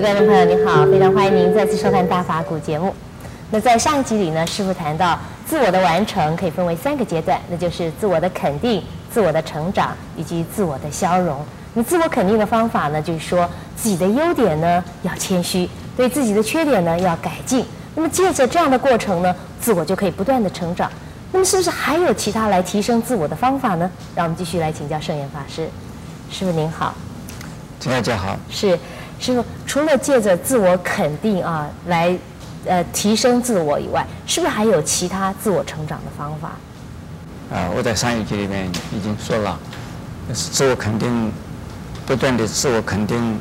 各位观众朋友，您好，非常欢迎您再次收看《大法古》节目。那在上一集里呢，师傅谈到自我的完成可以分为三个阶段，那就是自我的肯定、自我的成长以及自我的消融。那自我肯定的方法呢，就是说自己的优点呢要谦虚，对自己的缺点呢要改进。那么借着这样的过程呢，自我就可以不断的成长。那么是不是还有其他来提升自我的方法呢？让我们继续来请教圣严法师。师傅您好。大家好。是，师傅，除了借着自我肯定啊来呃提升自我以外，是不是还有其他自我成长的方法？啊，我在上一集里面已经说了，自我肯定，不断的自我肯定，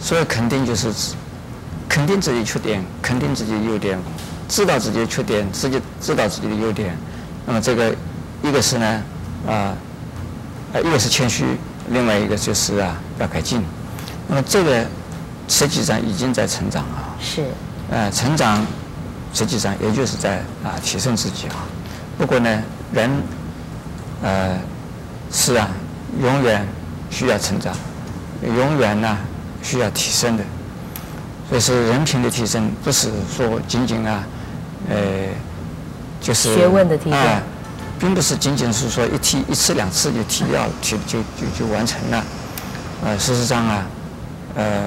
所谓肯定就是肯定自己缺点，肯定自己优点，知道自己的缺点，自己知道自己的优点。那么这个一个是呢，啊，呃，一个是谦虚。另外一个就是啊，要改进。那么这个实际上已经在成长啊。是。呃，成长实际上也就是在啊提升自己啊。不过呢，人呃是啊，永远需要成长，永远呢需要提升的。所以说，人品的提升不是说仅仅啊，呃，就是学问的提升。呃并不是仅仅是说一提一次两次就提要，提就就就完成了。呃，事实上啊，呃，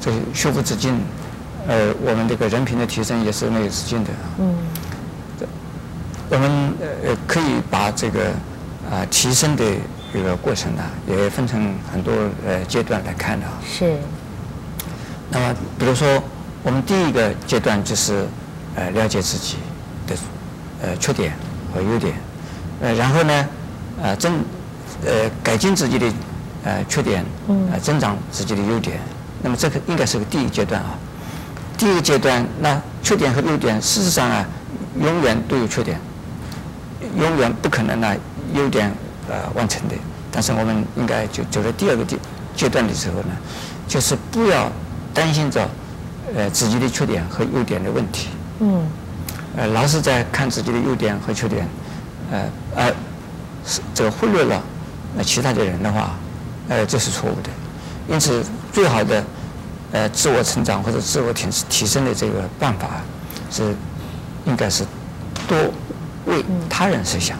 这个学无止境，呃，我们这个人品的提升也是没有止境的。嗯。我们呃可以把这个啊提升的这个过程呢，也分成很多呃阶段来看的。啊是。那么，比如说，我们第一个阶段就是呃了解自己的呃缺点和优点。呃，然后呢，呃，增，呃，改进自己的呃缺点，呃，增长自己的优点。那么这个应该是个第一阶段啊。第一个阶段，那缺点和优点，事实上啊，永远都有缺点，永远不可能呢优点呃完成的。但是我们应该就走到第二个阶阶段的时候呢，就是不要担心着呃自己的缺点和优点的问题。嗯。呃，老是在看自己的优点和缺点。呃呃，是这个忽略了呃其他的人的话，呃这是错误的。因此，最好的呃自我成长或者自我提提升的这个办法是，应该是多为他人设想，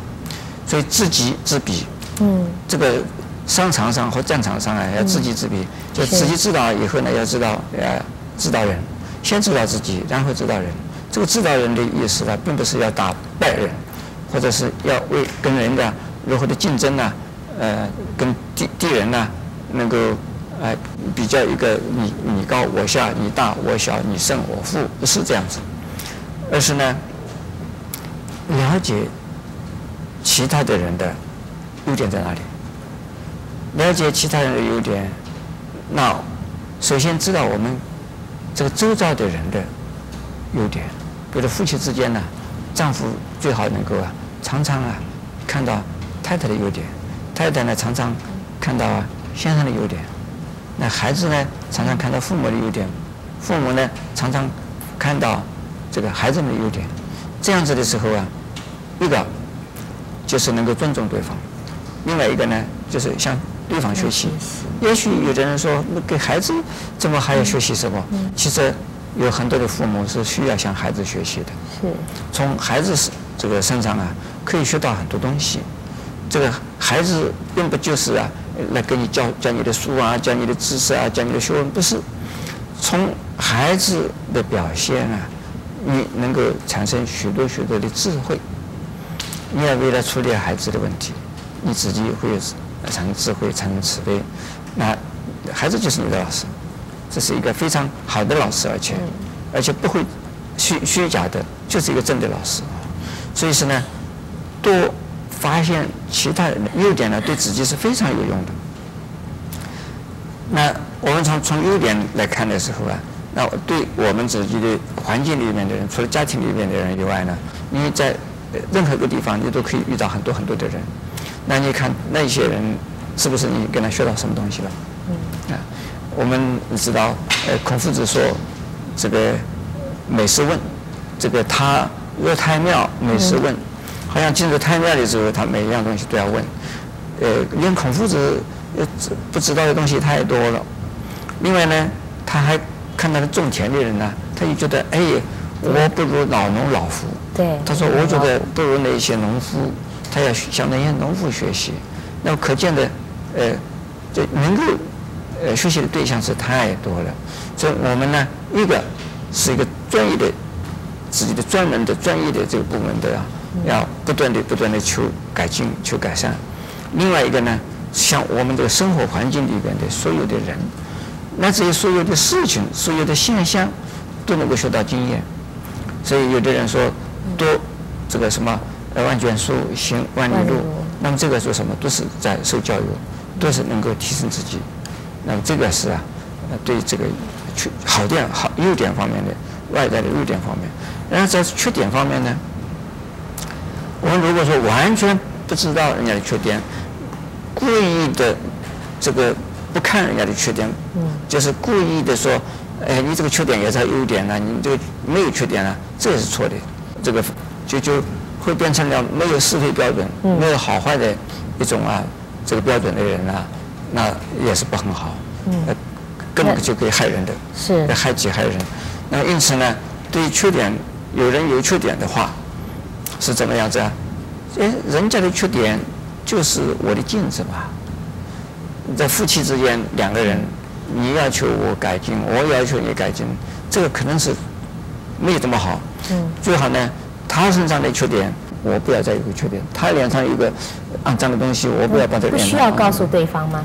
所以知己知彼。嗯。这个商场上和战场上啊，要知己知彼，就自己知道以后呢，要知道呃知道人，先知道自己，然后知道人。这个知道人的意思呢，并不是要打败人。或者是要为跟人的如何的竞争呢？呃，跟敌敌人呢，能够哎比较一个你你高我下，你大我小，你胜我负，不是这样子，而是呢，了解其他的人的优点在哪里，了解其他人的优点，那首先知道我们这个周遭的人的优点，比如夫妻之间呢，丈夫最好能够啊。常常啊，看到太太的优点，太太呢常常看到啊先生的优点，那孩子呢常常看到父母的优点，父母呢常常看到这个孩子们的优点，这样子的时候啊，一个就是能够尊重对方，另外一个呢就是向对方学习。也许有的人说，那给孩子怎么还要学习什么？其实有很多的父母是需要向孩子学习的。是。从孩子是这个身上啊。可以学到很多东西，这个孩子并不就是啊，来给你教教你的书啊，教你的知识啊，教你的学问，不是。从孩子的表现啊，你能够产生许多许多的智慧。你要为了处理孩子的问题，你自己会产生智慧，产生慈悲，那孩子就是你的老师，这是一个非常好的老师，而且而且不会虚虚假的，就是一个真的老师。所以说呢。多发现其他人的优点呢，对自己是非常有用的。那我们从从优点来看的时候啊，那对我们自己的环境里面的人，除了家庭里面的人以外呢，因为在任何一个地方，你都可以遇到很多很多的人。那你看那些人，是不是你跟他学到什么东西了？嗯。啊，我们知道，呃，孔夫子说，这个每事问，这个他若太庙，每事问。好像进入太庙的时候，他每一样东西都要问，呃，连孔夫子呃不知道的东西太多了。另外呢，他还看到了种田的人呢，他就觉得哎，我不如老农老夫。对。他说我觉得不如那些农夫，他要向那些农夫学习。那么可见的，呃，这能够呃学习的对象是太多了。所以我们呢，一个是一个专业的自己的专门的专业的这个部门的，要不断的不断的求改进求改善。另外一个呢，像我们这个生活环境里边的所有的人，乃至于所有的事情、所有的现象，都能够学到经验。所以有的人说，多这个什么万卷书，行万里路。那么这个做什么，都是在受教育，都是能够提升自己。那么这个是啊，对这个缺好点好优点方面的外在的优点方面。然后在缺点方面呢，我们如果说完全不知道人家的缺点，故意的这个不看人家的缺点，嗯，就是故意的说，哎，你这个缺点也是优点呢，你这个没有缺点啊，这也是错的，这个就就会变成了没有是非标准，嗯，没有好坏的一种啊这个标准的人啊，那也是不很好，嗯，根本就可以害人的，是，害己害人。那因此呢，对于缺点，有人有缺点的话，是怎么样子啊？哎，人家的缺点。就是我的镜子吧，在夫妻之间两个人，你要求我改进，我要求你改进，这个可能是没有这么好。嗯。最好呢，他身上的缺点，我不要再有个缺点；他脸上有个肮脏的东西，我不要把这个。不需要告诉对方吗？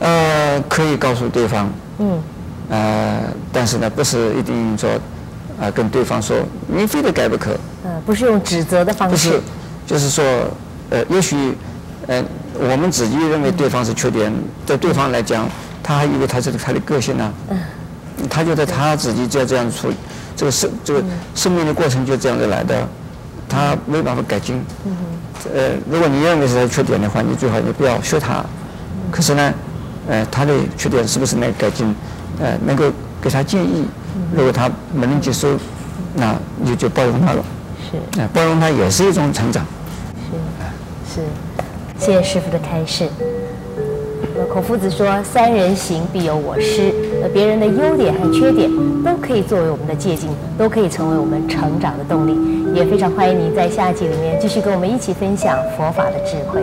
呃，可以告诉对方。嗯。呃，但是呢，不是一定说，啊、呃，跟对方说你非得改不可。嗯、呃，不是用指责的方式。不是，就是说，呃，也许。呃，我们自己认为对方是缺点，在对方来讲，他还以为他是他的个性呢。嗯。他觉得他自己就要这样处理，这个生这个生命的过程就这样子来的，他没办法改进。嗯。呃，如果你认为是他缺点的话，你最好你不要学他。可是呢，呃，他的缺点是不是能改进？呃，能够给他建议。如果他没能接受，那你就包容他了。是。呃，包容他也是一种成长。是。是。谢谢师傅的开示。那孔夫子说：“三人行，必有我师。”那别人的优点和缺点都可以作为我们的借鉴，都可以成为我们成长的动力。也非常欢迎您在下一集里面继续跟我们一起分享佛法的智慧。